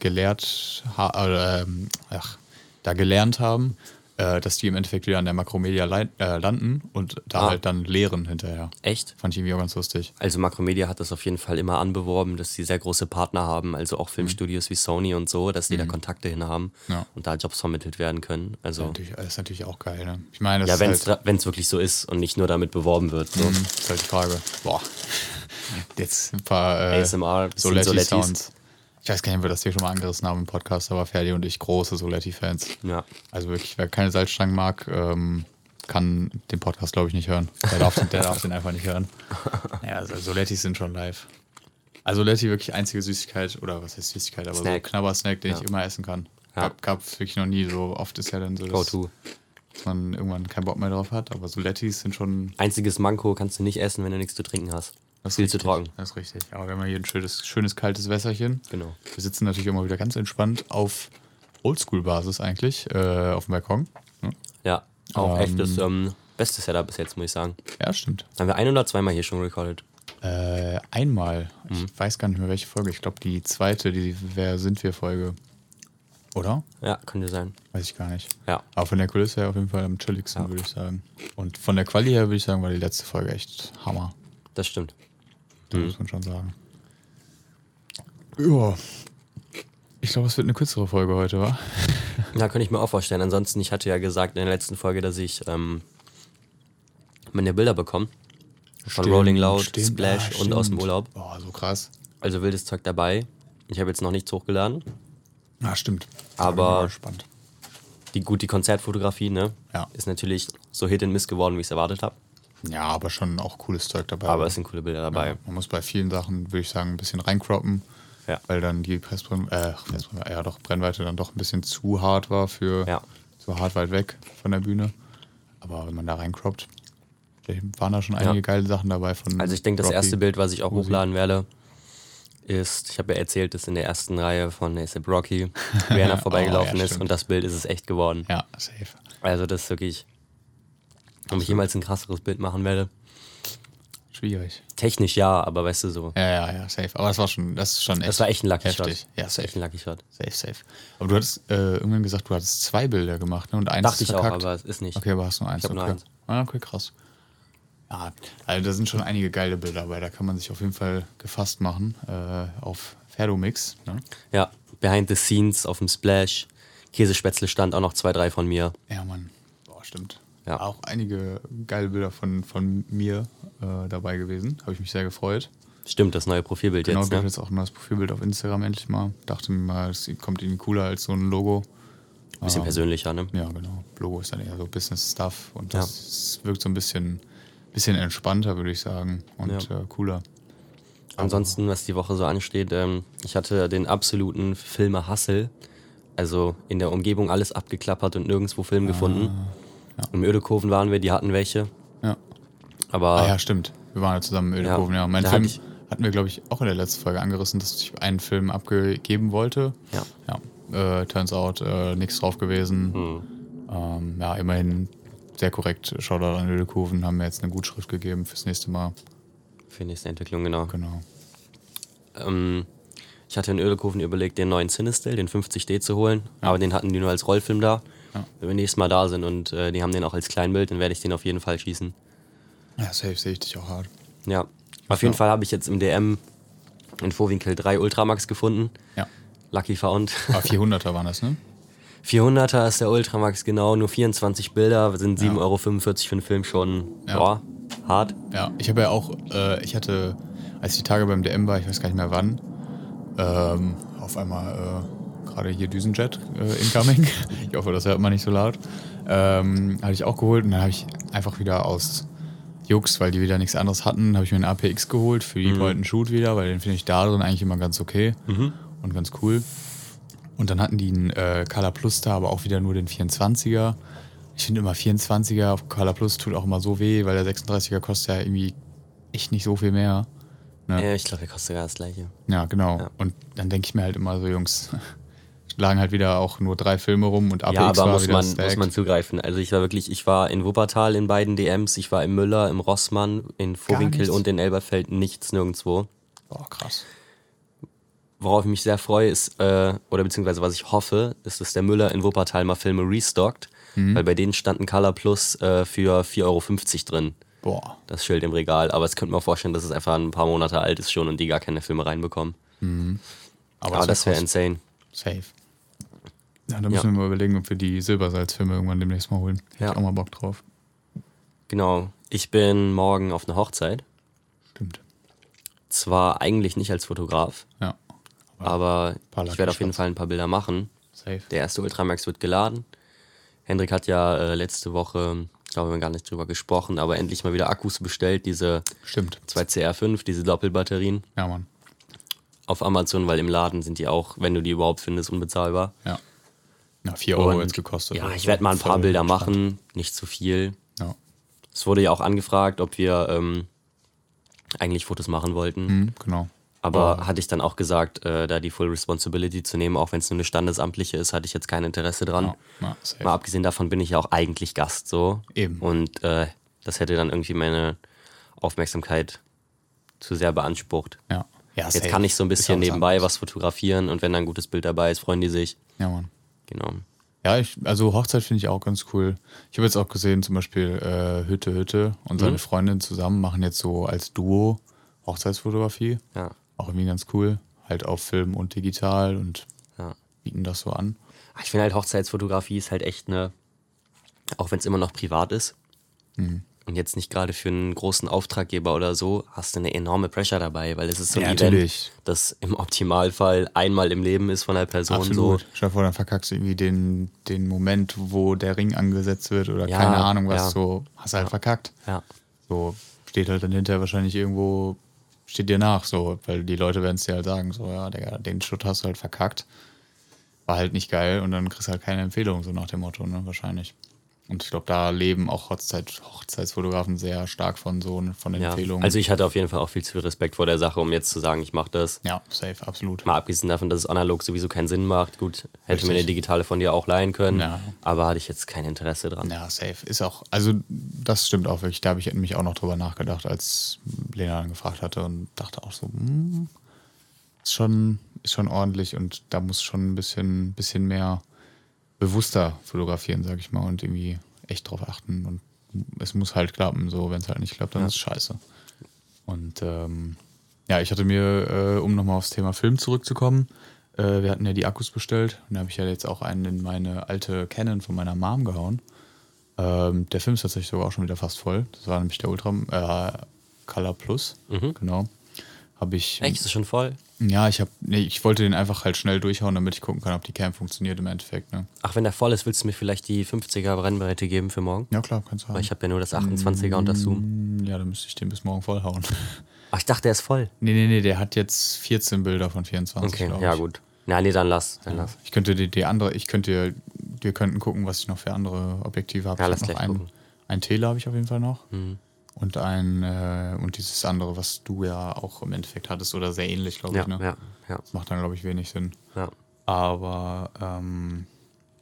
gelehrt ähm, ach, da gelernt haben, äh, dass die im Endeffekt wieder an der Makromedia äh, landen und da Ah. halt dann lehren hinterher. Echt? Fand ich irgendwie auch ganz lustig. Also Makromedia hat das auf jeden Fall immer anbeworben, dass sie sehr große Partner haben, also auch Filmstudios wie Sony und so, dass die da Kontakte hin haben Mhm. Ja. und da Jobs vermittelt werden können. Also Natürlich, das ist natürlich auch geil, ne? Ich meine, das ja, wenn ist, halt, es wirklich so ist und nicht nur damit beworben wird. So. Mhm, ist halt die Frage. Boah. Jetzt ein paar äh, ASMR, Soletti Solettis. Sounds. Ich weiß gar nicht, ob wir das hier schon mal angerissen haben im Podcast, aber Ferdi und ich große Soletti-Fans. Ja. Also wirklich, wer keine Salzstangen mag, ähm, kann den Podcast, glaube ich, nicht hören. Der darf, den- der darf den einfach nicht hören. [LAUGHS] Ja, also Solettis sind schon live. Also Soletti wirklich einzige Süßigkeit, oder was heißt Süßigkeit, aber Snack. so Knabbersnack, den Ja. ich immer essen kann. Ja. Gab, gab es wirklich noch nie. So oft ist ja dann so, dass, dass man irgendwann keinen Bock mehr drauf hat. Aber Solettis sind schon Einziges Manko kannst du nicht essen, wenn du nichts zu trinken hast. Das ist Viel zu richtig. trocken. Das ist richtig. Aber wir haben hier ein schönes, schönes kaltes Wässerchen. Genau. Wir sitzen natürlich immer wieder ganz entspannt auf Oldschool-Basis eigentlich, äh, auf dem Balkon. Hm? Ja, auch Ähm, echt das ähm, beste Setup bis jetzt, muss ich sagen. Ja, stimmt. Haben wir ein oder zweimal hier schon recorded. Äh, einmal, Mhm. ich weiß gar nicht mehr welche Folge. Ich glaube, die zweite, die Wer sind wir Folge. Oder? Ja, könnte sein. Weiß ich gar nicht. Ja. Aber von der Kulisse her auf jeden Fall am chilligsten, Ja. würde ich sagen. Und von der Quali her würde ich sagen, war die letzte Folge echt Hammer. Das stimmt. Das muss man schon sagen. Ja. Ich glaube, es wird eine kürzere Folge heute, wa? [LAUGHS] Ja, könnte ich mir auch vorstellen. Ansonsten, ich hatte ja gesagt in der letzten Folge, dass ich ähm, meine Bilder bekomme. Von Stimmt, Rolling Loud, stimmt. Splash Ah, und aus dem. Urlaub. Boah, so krass. Also wildes Zeug dabei. Ich habe jetzt noch nichts hochgeladen. Ah, stimmt. Aber- gespannt. Die, gut, die Konzertfotografie, ne? Ja. Ist natürlich so Hit and Miss geworden, wie ich es erwartet habe. Ja, aber schon auch cooles Zeug dabei. Aber es sind coole Bilder dabei. ja, man muss bei vielen Sachen, würde ich sagen, ein bisschen reinkroppen, Ja. weil dann die Pressbrennweite, äh, ja doch, Brennweite dann doch ein bisschen zu hart war für Ja. zu hart weit weg von der Bühne. Aber wenn man da reinkroppt, waren da schon einige geile Sachen dabei von. Also ich denke, das Rocky. erste Bild, was ich auch Uzi. hochladen werde, ist, ich habe ja erzählt, dass in der ersten Reihe von ASAP Rocky Rihanna [LAUGHS] vorbeigelaufen Oh, ja, ist und das Bild ist es echt geworden. Ja, safe. Also das ist wirklich, ob ich jemals ein krasseres Bild machen werde. Schwierig. Technisch ja, aber weißt du so. Ja, ja, ja, safe. Aber das war schon, das ist schon echt. Das war echt ein Lucky heftig. Shot. Ja, Das war echt safe. ein Lucky Shot. Safe, safe. Aber du hattest äh, irgendwann gesagt, du hattest zwei Bilder gemacht, ne? Und eins Dachte ist ich auch, verkackt. aber es ist nicht. Okay, aber hast nur eins. Ich hab okay. nur eins. Ah, okay, krass. Ja, also da sind schon einige geile Bilder dabei. Da kann man sich auf jeden Fall gefasst machen äh, auf Ferdomix. Ne? Ja, behind the scenes auf dem Splash. Käsespätzle stand auch noch zwei, drei von mir. Ja, Mann. Boah, stimmt. Ja. Auch einige geile Bilder von, von mir äh, dabei gewesen. Habe ich mich sehr gefreut. Stimmt, das neue Profilbild Genau, jetzt, habe ne? jetzt auch ein neues Profilbild auf Instagram endlich mal. Dachte mir mal, es kommt irgendwie cooler als so ein Logo. Bisschen Ah. persönlicher, ne? Ja, genau. Logo ist dann eher so Business-Stuff und das wirkt so ein bisschen, bisschen entspannter, würde ich sagen. Und Ja. äh, cooler. Ansonsten, was die Woche so ansteht, ähm, ich hatte den absoluten Filme-Hassel. Also in der Umgebung alles abgeklappert und nirgendwo Film gefunden. Ja. Im Ödekoven waren wir, die hatten welche. Ja. Aber Ah ja, stimmt. Wir waren ja zusammen im Ödekoven, ja. Ja, Mein Film hatten wir, glaube ich, auch in der letzten Folge angerissen, dass ich einen Film abgegeben wollte. ja. Ja. Äh, turns out, äh, nichts drauf gewesen. Hm. Ähm, ja, immerhin sehr korrekt. Shoutout an Ödekoven, haben mir jetzt eine Gutschrift gegeben fürs nächste Mal. für die nächste Entwicklung, genau. Genau. Ähm, ich hatte in Ödekoven überlegt, den neuen Cinestill, den 50D zu holen. Aber den hatten die nur als Rollfilm da. Ja. Wenn wir nächstes Mal da sind und äh, die haben den auch als Kleinbild, dann werde ich den auf jeden Fall schießen. Ja, safe sehe ich dich auch hart. Ja. Auf jeden. Fall habe ich jetzt im DM in Vorwinkel 3 Ultramax gefunden. Ja. Lucky found. Aber 400er waren das, ne? [LAUGHS] 400er ist der Ultramax genau, nur 24 Bilder, sind 7,45 Ja. Euro für einen Film schon Ja. boah, hart. Ja, ich habe ja auch, äh, ich hatte, als ich die Tage beim DM war, ich weiß gar nicht mehr wann, ähm, auf einmal äh, gerade hier Düsenjet äh, incoming. [LAUGHS] ich hoffe, das hört man nicht so laut. Ähm, hatte ich auch geholt und dann habe ich einfach wieder aus Jux, weil die wieder nichts anderes hatten, habe ich mir einen APX geholt für die Point and Shoot wieder, weil den finde ich da drin eigentlich immer ganz okay und ganz cool. Und dann hatten die einen äh, Color Plus da, aber auch wieder nur den 24er. Ich finde immer 24er auf Color Plus tut auch immer so weh, weil der 36er kostet ja irgendwie echt nicht so viel mehr. Ne? Äh, ich glaube, der kostet sogar das gleiche. Ja, genau. Ja. Und dann denke ich mir halt immer so, Jungs, lagen halt wieder auch nur drei Filme rum und APX Ja, aber war muss wieder man, stacked. muss man zugreifen. Also ich war wirklich, ich war in Wuppertal in beiden DMs, ich war im Müller, im Rossmann, in Vorwinkel und in Elberfeld, nichts nirgendwo. Boah, krass. Worauf ich mich sehr freue, ist, äh, oder beziehungsweise was ich hoffe, ist, dass der Müller in Wuppertal mal Filme restockt, Mhm. weil bei denen standen Color Plus äh, für 4,50 Euro drin. Boah. Das Schild im Regal. Aber es könnte mir auch vorstellen, dass es einfach ein paar Monate alt ist schon und die gar keine Filme reinbekommen. Aber, Aber das wäre krass. insane. Safe. Ja, da müssen Ja. wir mal überlegen, ob wir die Silbersalzfilme irgendwann demnächst mal holen. Hätte Ja. ich auch mal Bock drauf. Genau. Ich bin morgen auf einer Hochzeit. Stimmt. Zwar eigentlich nicht als Fotograf, Ja. aber Paar ich werde auf jeden Fall ein paar Bilder machen. Safe. Der erste Ultramax wird geladen. Hendrik hat ja äh, letzte Woche, glaube wir haben gar nicht drüber gesprochen, aber endlich mal wieder Akkus bestellt, diese Stimmt. 2CR5, diese Doppelbatterien Ja, Mann. auf Amazon, weil im Laden sind die auch, wenn du die überhaupt findest, unbezahlbar. Ja. Na, 4 Euro jetzt gekostet. Ja, ich werde mal ein paar Bilder machen, nicht zu viel. Ja. Es wurde ja auch angefragt, ob wir ähm, eigentlich Fotos machen wollten. Mhm, genau. Aber Boah. hatte ich dann auch gesagt, äh, da die Full Responsibility zu nehmen, auch wenn es nur eine standesamtliche ist, hatte ich jetzt kein Interesse dran. Ja, ja, safe. Mal abgesehen davon bin ich ja auch eigentlich Gast so. Eben. Und äh, das hätte dann irgendwie meine Aufmerksamkeit zu sehr beansprucht. Ja. ja Jetzt safe. kann ich so ein bisschen nebenbei was fotografieren und wenn da ein gutes Bild dabei ist, freuen die sich. Ja, Mann. Genau. Ja, ich, also Hochzeit finde ich auch ganz cool. Ich habe jetzt auch gesehen, zum Beispiel äh, Hütte Hütte und seine Mhm. Freundin zusammen machen jetzt so als Duo Hochzeitsfotografie. Ja. Auch irgendwie ganz cool. Halt auf Film und digital und ja. bieten das so an. Ah, Ich finde halt Hochzeitsfotografie ist halt echt eine, auch wenn es immer noch privat ist Mhm. Und jetzt nicht gerade für einen großen Auftraggeber oder so, hast du eine enorme Pressure dabei, weil es ist so ein Ja, Event, natürlich. das im Optimalfall einmal im Leben ist von der Person Absolut. so. Stell dir vor, dann verkackst du irgendwie den, den Moment, wo der Ring angesetzt wird oder Ja, keine Ahnung was ja. so. Hast halt verkackt. Ja. So steht halt dann hinterher wahrscheinlich irgendwo, steht dir nach, so, weil die Leute werden es dir halt sagen, so, ja, Digga, den Schutt hast du halt verkackt. War halt nicht geil und dann kriegst du halt keine Empfehlung, so nach dem Motto, ne, wahrscheinlich. Und ich glaube, da leben auch Hochzeit, Hochzeitsfotografen sehr stark von so von Ja. Empfehlungen. Also ich hatte auf jeden Fall auch viel zu viel Respekt vor der Sache, um jetzt zu sagen, ich mache das. ja, safe, absolut. Mal abgesehen davon, dass es analog sowieso keinen Sinn macht. Gut, hätte mir eine Richtig. digitale von dir auch leihen können, Ja. aber hatte ich jetzt kein Interesse dran. Ja, safe. Ist auch, also das stimmt auch wirklich. Da habe ich nämlich auch noch drüber nachgedacht, als Lena dann gefragt hatte und dachte auch so, hm, ist schon, ist schon ordentlich und da muss schon ein bisschen, bisschen mehr bewusster fotografieren, sag ich mal, und irgendwie echt drauf achten. Und es muss halt klappen. So, wenn es halt nicht klappt, dann Ja. ist es scheiße. Und ähm, ja, ich hatte mir, äh, um nochmal aufs Thema Film zurückzukommen, äh, wir hatten ja die Akkus bestellt und da habe ich ja jetzt auch einen in meine alte Canon von meiner Mom gehauen. Ähm, der Film ist tatsächlich sogar auch schon wieder fast voll. Das war nämlich der Ultra äh, Color Plus. Genau. Habe ich. Echt, ist es schon voll? Ja, ich habe, nee, ich wollte den einfach halt schnell durchhauen, damit ich gucken kann, ob die Cam funktioniert im Endeffekt. Ne? Ach, wenn der voll ist, willst du mir vielleicht die 50er Brennweite geben für morgen? Ja klar, kannst du haben. Weil ich habe ja nur das 28er und das Zoom. Ja, dann müsste ich den bis morgen vollhauen. [LAUGHS] Ach, ich dachte, der ist voll. nee, nee, nee, der hat jetzt 14 Bilder von 24. Okay, ja gut. Na, nee, dann lass. Dann lass. Ich könnte die, die andere, ich könnte, wir könnten gucken, was ich noch für andere Objektive habe. Ja, ich lass hab noch gleich ein, gucken. ein Tele habe ich auf jeden Fall noch. Mhm. Und ein, äh, und dieses andere, was du ja auch im Endeffekt hattest, oder sehr ähnlich, glaube Ja, ich. Ne? ja, ja, Das macht dann, glaube ich, wenig Sinn. ja. Aber, ähm,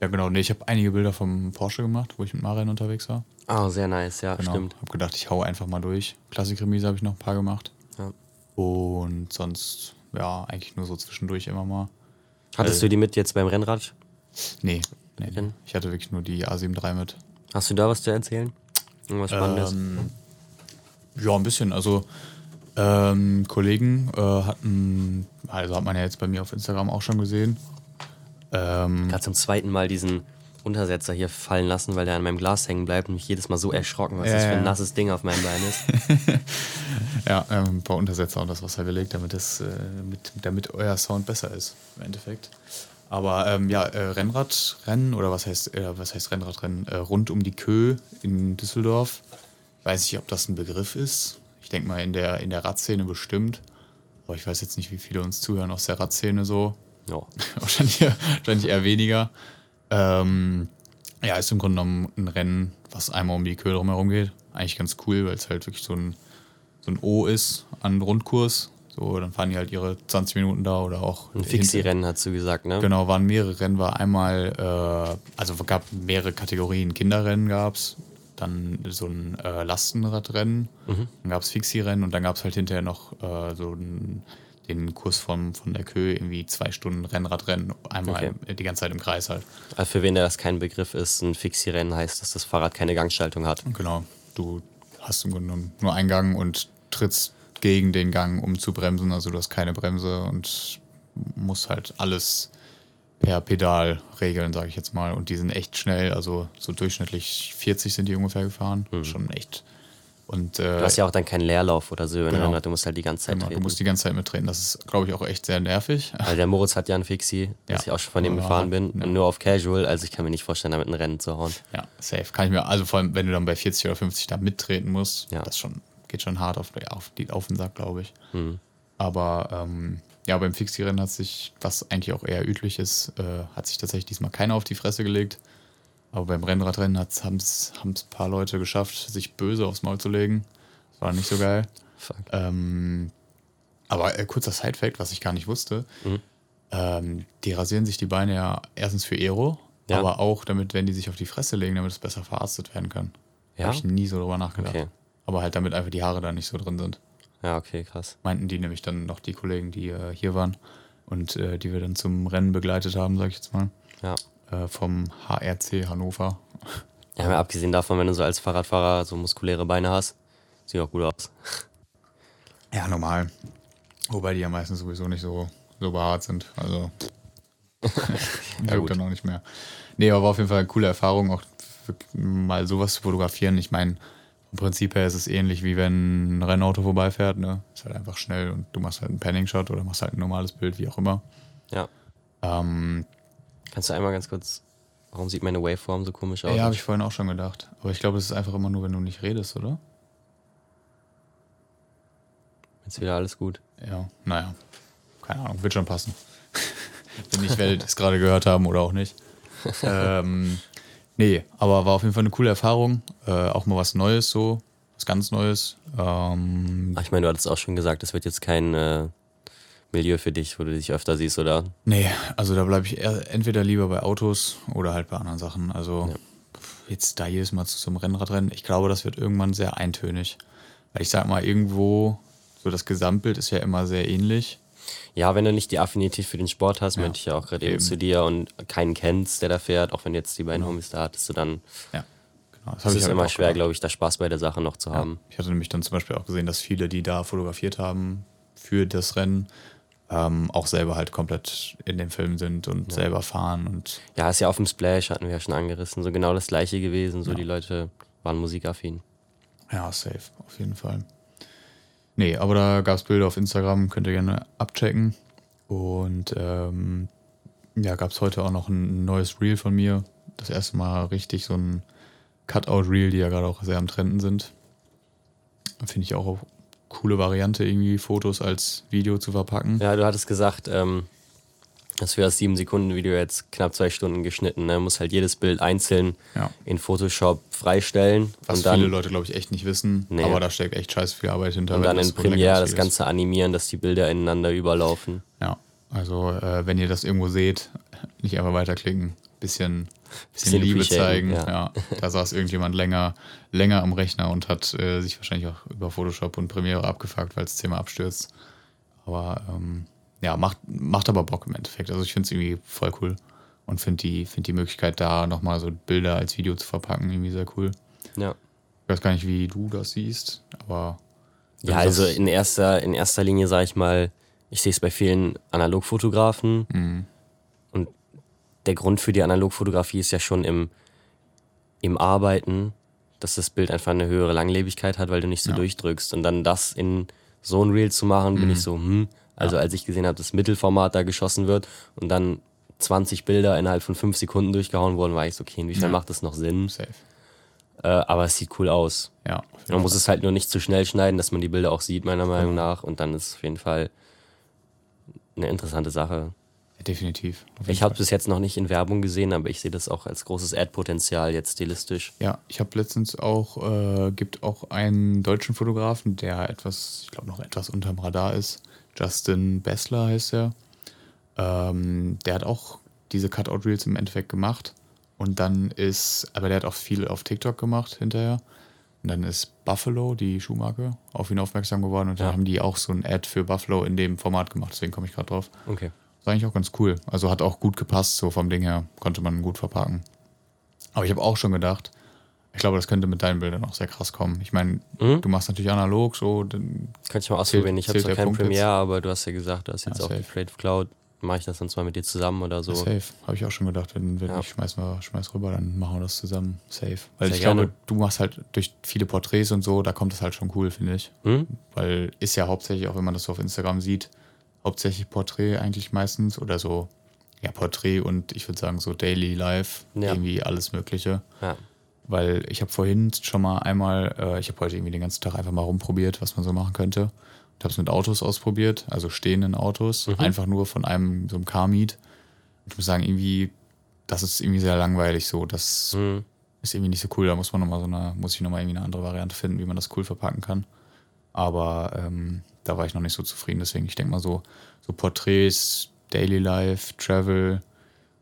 ja genau, nee, ich habe einige Bilder vom Porsche gemacht, wo ich mit Marian unterwegs war. Oh, sehr nice, ja, Genau. stimmt. Hab gedacht, ich hau einfach mal durch. Klassikremise habe ich noch ein paar gemacht. Ja. Und sonst, ja, eigentlich nur so zwischendurch immer mal. Hattest Äh, du die mit jetzt beim Rennrad? Nee, nee, nee. Ich hatte wirklich nur die A7 III mit. Hast du da was zu erzählen? Irgendwas Spannendes? Ähm, ja, ein bisschen. Also, ähm, Kollegen äh, hatten, also hat man ja jetzt bei mir auf Instagram auch schon gesehen. Ähm, habe zum zweiten Mal diesen Untersetzer hier fallen lassen, weil der an meinem Glas hängen bleibt und mich jedes Mal so erschrocken, was Ja, das für ein nasses Ding auf meinem Bein ist. [LAUGHS] ja, ähm, ein paar Untersetzer und das Wasser gelegt, damit, es, äh, mit, damit euer Sound besser ist, im Endeffekt. Aber ähm, ja, äh, Rennradrennen oder was heißt, äh, was heißt Rennradrennen? Äh, rund um die Kö in Düsseldorf. Ich weiß nicht, ob das ein Begriff ist. Ich denke mal in der, in der Radszene bestimmt. Aber ich weiß jetzt nicht, wie viele uns zuhören aus der Radszene so. Ja. [LAUGHS] wahrscheinlich, wahrscheinlich eher weniger. Ähm, ja, ist im Grunde genommen ein Rennen, was einmal um die Kö drumherum geht. Eigentlich ganz cool, weil es halt wirklich so ein, so ein O ist an Rundkurs. So, dann fahren die halt ihre 20 Minuten da oder auch. Ein Fixie-Rennen, hast du gesagt, ne? Genau, waren mehrere Rennen, war einmal, äh, also gab mehrere Kategorien. Kinderrennen gab es, dann so ein äh, Lastenradrennen, dann gab es Fixie-Rennen und dann gab es halt hinterher noch äh, so ein, den Kurs von, von der Kö, irgendwie zwei Stunden Rennradrennen, einmal Okay. die ganze Zeit im Kreis halt. Also für wen das kein Begriff ist, ein Fixie-Rennen heißt, dass das Fahrrad keine Gangschaltung hat. Genau, du hast im Grunde genommen nur einen Gang und trittst gegen den Gang, um zu bremsen. Also du hast keine Bremse und musst halt alles per Pedal regeln, sage ich jetzt mal. Und die sind echt schnell, also so durchschnittlich 40 sind die ungefähr gefahren. Schon echt. Und äh, Du hast ja auch dann keinen Leerlauf oder so Genau. Du musst halt die ganze Zeit genau, du treten. musst die ganze Zeit mittreten. Das ist, glaube ich, auch echt sehr nervig. Weil der Moritz hat ja einen Fixie, dass Ja. ich auch schon von dem Ja, gefahren bin. ja. Nur auf Casual, also ich kann mir nicht vorstellen, damit ein Rennen zu hauen. Ja, safe. Kann ich mir, also vor allem, wenn du dann bei 40 oder 50 da mittreten musst, Ja. das schon, geht schon hart auf, auf, die, auf den Sack, glaube ich. Mhm. Aber ähm, ja, beim Fixie-Rennen hat sich, was eigentlich auch eher üblich ist, äh, hat sich tatsächlich diesmal keiner auf die Fresse gelegt. Aber beim Rennradrennen haben es ein paar Leute geschafft, sich böse aufs Maul zu legen. Das war nicht so geil. Fuck. Ähm, aber äh, kurzer Side-Fact, was ich gar nicht wusste. Mhm. Ähm, die rasieren sich die Beine ja erstens für Aero, Ja. aber auch damit, wenn die sich auf die Fresse legen, damit es besser verarztet werden kann. Ja? Habe ich nie so drüber nachgedacht. Okay. Aber halt damit einfach die Haare da nicht so drin sind. Ja, okay, krass. Meinten die nämlich dann noch die Kollegen, die äh, hier waren und äh, die wir dann zum Rennen begleitet haben, sag ich jetzt mal. Ja. Äh, vom HRC Hannover. Ja, mal abgesehen davon, wenn du so als Fahrradfahrer so muskuläre Beine hast, sieht auch gut aus. Ja, normal. Wobei die ja meistens sowieso nicht so, so behaart sind. Also. [LAUGHS] ja, gut. dann auch nicht mehr. Nee, aber war auf jeden Fall eine coole Erfahrung, auch mal sowas zu fotografieren. Ich meine, vom Prinzip her ist es ähnlich wie wenn ein Rennauto vorbeifährt. Ne? Ist halt einfach schnell und du machst halt einen Panning-Shot oder machst halt ein normales Bild, wie auch immer. Ja. Ähm, Kannst du einmal ganz kurz, warum sieht meine Waveform so komisch aus? ja, habe ich vorhin auch schon gedacht. Aber ich glaube, es ist einfach immer nur, wenn du nicht redest, oder? Jetzt wieder alles gut. Ja, naja. Keine Ahnung, wird schon passen. [LAUGHS] Wenn nicht, werdet es gerade gehört haben oder auch nicht. [LAUGHS] ähm, Nee, aber war auf jeden Fall eine coole Erfahrung. Äh, auch mal was Neues so, was ganz Neues. Ähm, Ach, ich meine, du hattest auch schon gesagt, das wird jetzt kein äh, Milieu für dich, wo du dich öfter siehst, oder? nee, also da bleibe ich entweder lieber bei Autos oder halt bei anderen Sachen. Also Ja. jetzt da jedes Mal zu so einem Rennradrennen, ich glaube, das wird irgendwann sehr eintönig. Weil ich sag mal, irgendwo, so das Gesamtbild ist ja immer sehr ähnlich. Ja, wenn du nicht die Affinität für den Sport hast, Ja, meinte ich ja auch gerade eben zu dir und keinen kennst, der da fährt, auch wenn jetzt die beiden Homies da hattest du dann, Ja, genau. Das ich ist halt immer schwer, glaube ich, da Spaß bei der Sache noch zu haben. Ich hatte nämlich dann zum Beispiel auch gesehen, dass viele, die da fotografiert haben für das Rennen, ähm, auch selber halt komplett in dem Film sind und selber fahren und Ja, ist ja auf dem Splash, hatten wir ja schon angerissen, so genau das gleiche gewesen, so die Leute waren musikaffin. ja, safe, auf jeden Fall. Nee, aber da gab es Bilder auf Instagram, könnt ihr gerne abchecken. Und ähm, ja, gab es heute auch noch ein neues Reel von mir. Das erste Mal richtig so ein Cutout-Reel, die ja gerade auch sehr am Trenden sind. Finde ich auch eine coole Variante, irgendwie Fotos als Video zu verpacken. Ja, du hattest gesagt, ähm, dass wir das 7-Sekunden-Video jetzt knapp zwei Stunden geschnitten. Ne? Muss halt jedes Bild einzeln Ja. in Photoshop freistellen Was und dann, viele Leute, glaube ich, echt nicht wissen. Nee. Aber da steckt echt scheiße viel Arbeit hinter. und dann das in Premiere das. Ganze animieren, dass die Bilder ineinander überlaufen. Ja, also äh, wenn ihr das irgendwo seht, nicht einfach weiterklicken. Bisschen, bisschen, Bisschen Liebe zeigen. ja. Ja. da saß irgendjemand länger, länger am Rechner und hat äh, sich wahrscheinlich auch über Photoshop und Premiere abgefuckt, weil das Thema abstürzt. Aber ähm, ja, macht, macht aber Bock im Endeffekt. Also ich finde es irgendwie voll cool und finde die, find die Möglichkeit da nochmal so Bilder als Video zu verpacken irgendwie sehr cool. Ja. Ich weiß gar nicht, wie du das siehst, aber Ja, also in erster, in erster Linie sage ich mal, ich sehe es bei vielen Analogfotografen. Mhm. Und der Grund für die Analogfotografie ist ja schon im, im Arbeiten, dass das Bild einfach eine höhere Langlebigkeit hat, weil du nicht so Ja. durchdrückst. Und dann das in so ein Reel zu machen, bin ich so, hm. Also als ich gesehen habe, dass Mittelformat da geschossen wird und dann 20 Bilder innerhalb von 5 Sekunden durchgehauen wurden, war ich so, okay, inwiefern Ja. macht das noch Sinn? safe. Äh, aber es sieht cool aus. Ja, Man muss es halt nur nicht zu schnell schneiden, dass man die Bilder auch sieht, meiner Meinung nach. Und dann ist es auf jeden Fall eine interessante Sache. Ja, definitiv. Ich habe Fall. bis jetzt noch nicht in Werbung gesehen, aber ich sehe das auch als großes Ad-Potenzial jetzt stilistisch. Ja, ich habe letztens auch, äh, gibt auch einen deutschen Fotografen, der etwas, ich glaube noch etwas unterm Radar ist. Justin Bessler heißt er. Ähm, der hat auch diese Cutout-Reels im Endeffekt gemacht. Und dann ist, aber der hat auch viel auf TikTok gemacht hinterher. Und dann ist Buffalo, die Schuhmarke, auf ihn aufmerksam geworden. Und dann Ja. haben die auch so ein Ad für Buffalo in dem Format gemacht. Deswegen komme ich gerade drauf. Okay. War eigentlich auch ganz cool. Also hat auch gut gepasst, so vom Ding her. Konnte man gut verpacken. Aber ich habe auch schon gedacht, ich glaube, das könnte mit deinen Bildern auch sehr krass kommen. Ich meine, Mhm. du machst natürlich analog, so. Dann, Könnte ich mal ausprobieren. Ich habe zwar kein Punkt Premiere, jetzt? aber du hast ja gesagt, du hast jetzt Ja, auch die safe. Creative Cloud. Mache ich das sonst mal mit dir zusammen oder so? safe. Habe ich auch schon gedacht, wenn, wenn Ja. ich schmeiß, mal, schmeiß rüber, dann machen wir das zusammen. Safe. Weil Sehr ich gerne. glaube, du machst halt durch viele Porträts und so, da kommt das halt schon cool, finde ich. Hm? Weil ist ja hauptsächlich, auch wenn man das so auf Instagram sieht, hauptsächlich Porträt eigentlich meistens oder so, ja, Porträt und ich würde sagen so Daily Life, Ja. irgendwie alles Mögliche. Ja. Weil ich habe vorhin schon mal einmal, äh, ich habe heute irgendwie den ganzen Tag einfach mal rumprobiert, was man so machen könnte. Und habe es mit Autos ausprobiert, also stehenden Autos, einfach nur von einem so einem Car-Meet. Und ich muss sagen, irgendwie, das ist irgendwie sehr langweilig so. Das Hm. ist irgendwie nicht so cool. Da muss man noch mal so eine, muss ich nochmal irgendwie eine andere Variante finden, wie man das cool verpacken kann. Aber ähm, da war ich noch nicht so zufrieden. Deswegen, ich denke mal so, so Porträts, Daily Life, Travel,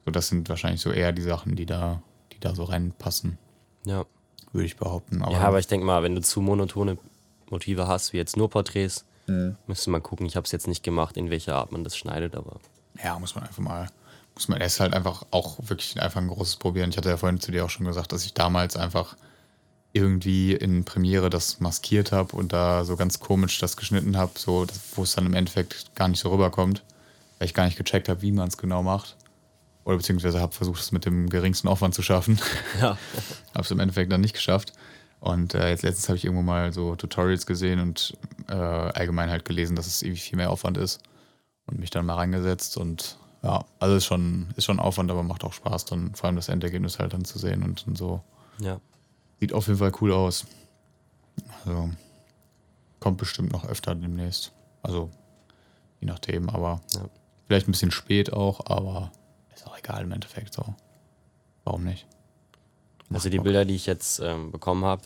so das sind wahrscheinlich so eher die Sachen, die da, die da so reinpassen, Ja. würde ich behaupten. ja, aber ich denke mal, wenn du zu monotone Motive hast, wie jetzt nur Porträts, müsste man gucken. Ich habe es jetzt nicht gemacht, in welcher Art man das schneidet, aber Ja, muss man einfach mal, muss man, es ist halt einfach auch wirklich einfach ein großes Probieren. Ich hatte ja vorhin zu dir auch schon gesagt, dass ich damals einfach irgendwie in Premiere das maskiert habe und da so ganz komisch das geschnitten habe, so, wo es dann im Endeffekt gar nicht so rüberkommt, weil ich gar nicht gecheckt habe, wie man es genau macht. Oder beziehungsweise habe versucht, es mit dem geringsten Aufwand zu schaffen. ja. [LAUGHS] habe es im Endeffekt dann nicht geschafft. Und äh, jetzt letztens habe ich irgendwo mal so Tutorials gesehen und äh, allgemein halt gelesen, dass es irgendwie viel mehr Aufwand ist. Und mich dann mal reingesetzt und ja, also ist schon, ist schon Aufwand, aber macht auch Spaß, dann vor allem das Endergebnis halt dann zu sehen und, und so. ja. Sieht auf jeden Fall cool aus. Also kommt bestimmt noch öfter demnächst. Also je nachdem, aber Ja. vielleicht ein bisschen spät auch, aber ist auch egal im Endeffekt so. Warum nicht? Also die. Bilder, die ich jetzt ähm, bekommen habe,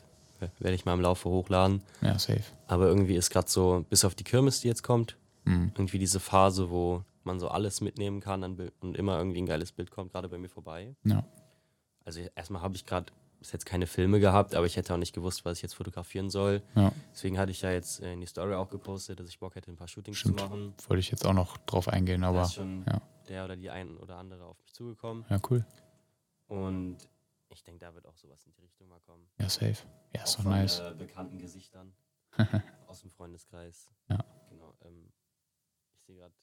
werde ich mal im Laufe hochladen. Ja, safe. Aber irgendwie ist gerade so, bis auf die Kirmes, die jetzt kommt, Mhm. irgendwie diese Phase, wo man so alles mitnehmen kann und immer irgendwie ein geiles Bild kommt, gerade bei mir vorbei. Ja. Also erstmal habe ich gerade bis jetzt keine Filme gehabt, aber ich hätte auch nicht gewusst, was ich jetzt fotografieren soll. Ja, Deswegen hatte ich ja jetzt äh, in die Story auch gepostet, dass ich Bock hätte, ein paar Shootings Stimmt. zu machen. wollte ich jetzt auch noch drauf eingehen, aber ist schon ja. Der oder die ein oder andere auf mich zugekommen. ja, cool. Und ich denke, da wird auch sowas in die Richtung mal kommen. Ja, safe. Ja, ist auch doch von nice. Äh, bekannten Gesichtern [LAUGHS] aus dem Freundeskreis. Ja. Genau. Ähm, ich sehe gerade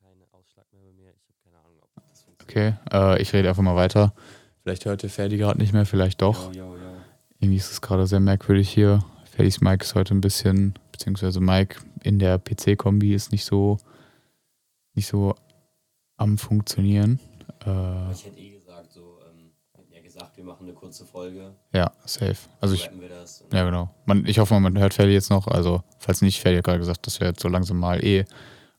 keine Ausschlag mehr bei mir. Ich habe keine Ahnung, ob das funktioniert. Okay, äh, ich rede einfach mal weiter. Vielleicht hört ihr Ferdi gerade nicht mehr, vielleicht doch. Yo, yo, yo. Irgendwie ist es gerade sehr merkwürdig hier. Ferdis Mic ist heute ein bisschen, beziehungsweise Mike in der PC-Kombi ist nicht so, nicht so am Funktionieren. Äh, Ich hätte eh gesagt, so, ähm, wir hätten ja gesagt, wir machen eine kurze Folge. ja, safe. Also ich, ja genau. Man, ich hoffe, man hört Ferdi jetzt noch. Also, falls nicht, Ferdi hat gerade gesagt, dass wir jetzt so langsam mal eh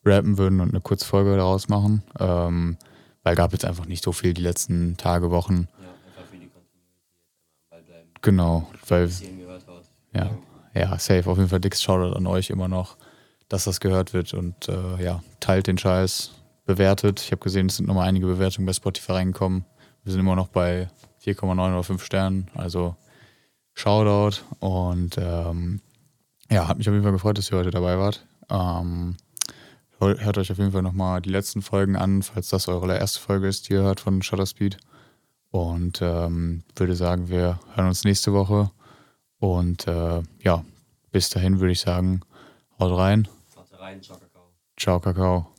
rappen würden und eine Kurzfolge daraus machen. Ähm, weil gab jetzt einfach nicht so viel die letzten Tage, Wochen. Ja, einfach für die Continuity. Genau, weil. Ja. Ja, safe. Auf jeden Fall dickes Shoutout an euch immer noch, dass das gehört wird und äh, ja, teilt den Scheiß, bewertet. Ich habe gesehen, es sind nochmal einige Bewertungen bei Spotify reingekommen. Wir sind immer noch bei 4,9 oder 5 Sternen, also Shoutout und ähm, ja, hat mich auf jeden Fall gefreut, dass ihr heute dabei wart. Ähm, hört euch auf jeden Fall nochmal die letzten Folgen an, falls das eure erste Folge ist, die ihr hört von Shutterspeed. Und ähm, würde sagen, wir hören uns nächste Woche. Und äh, ja, bis dahin würde ich sagen, haut rein. Ciao, Kakao. Ciao, Kakao.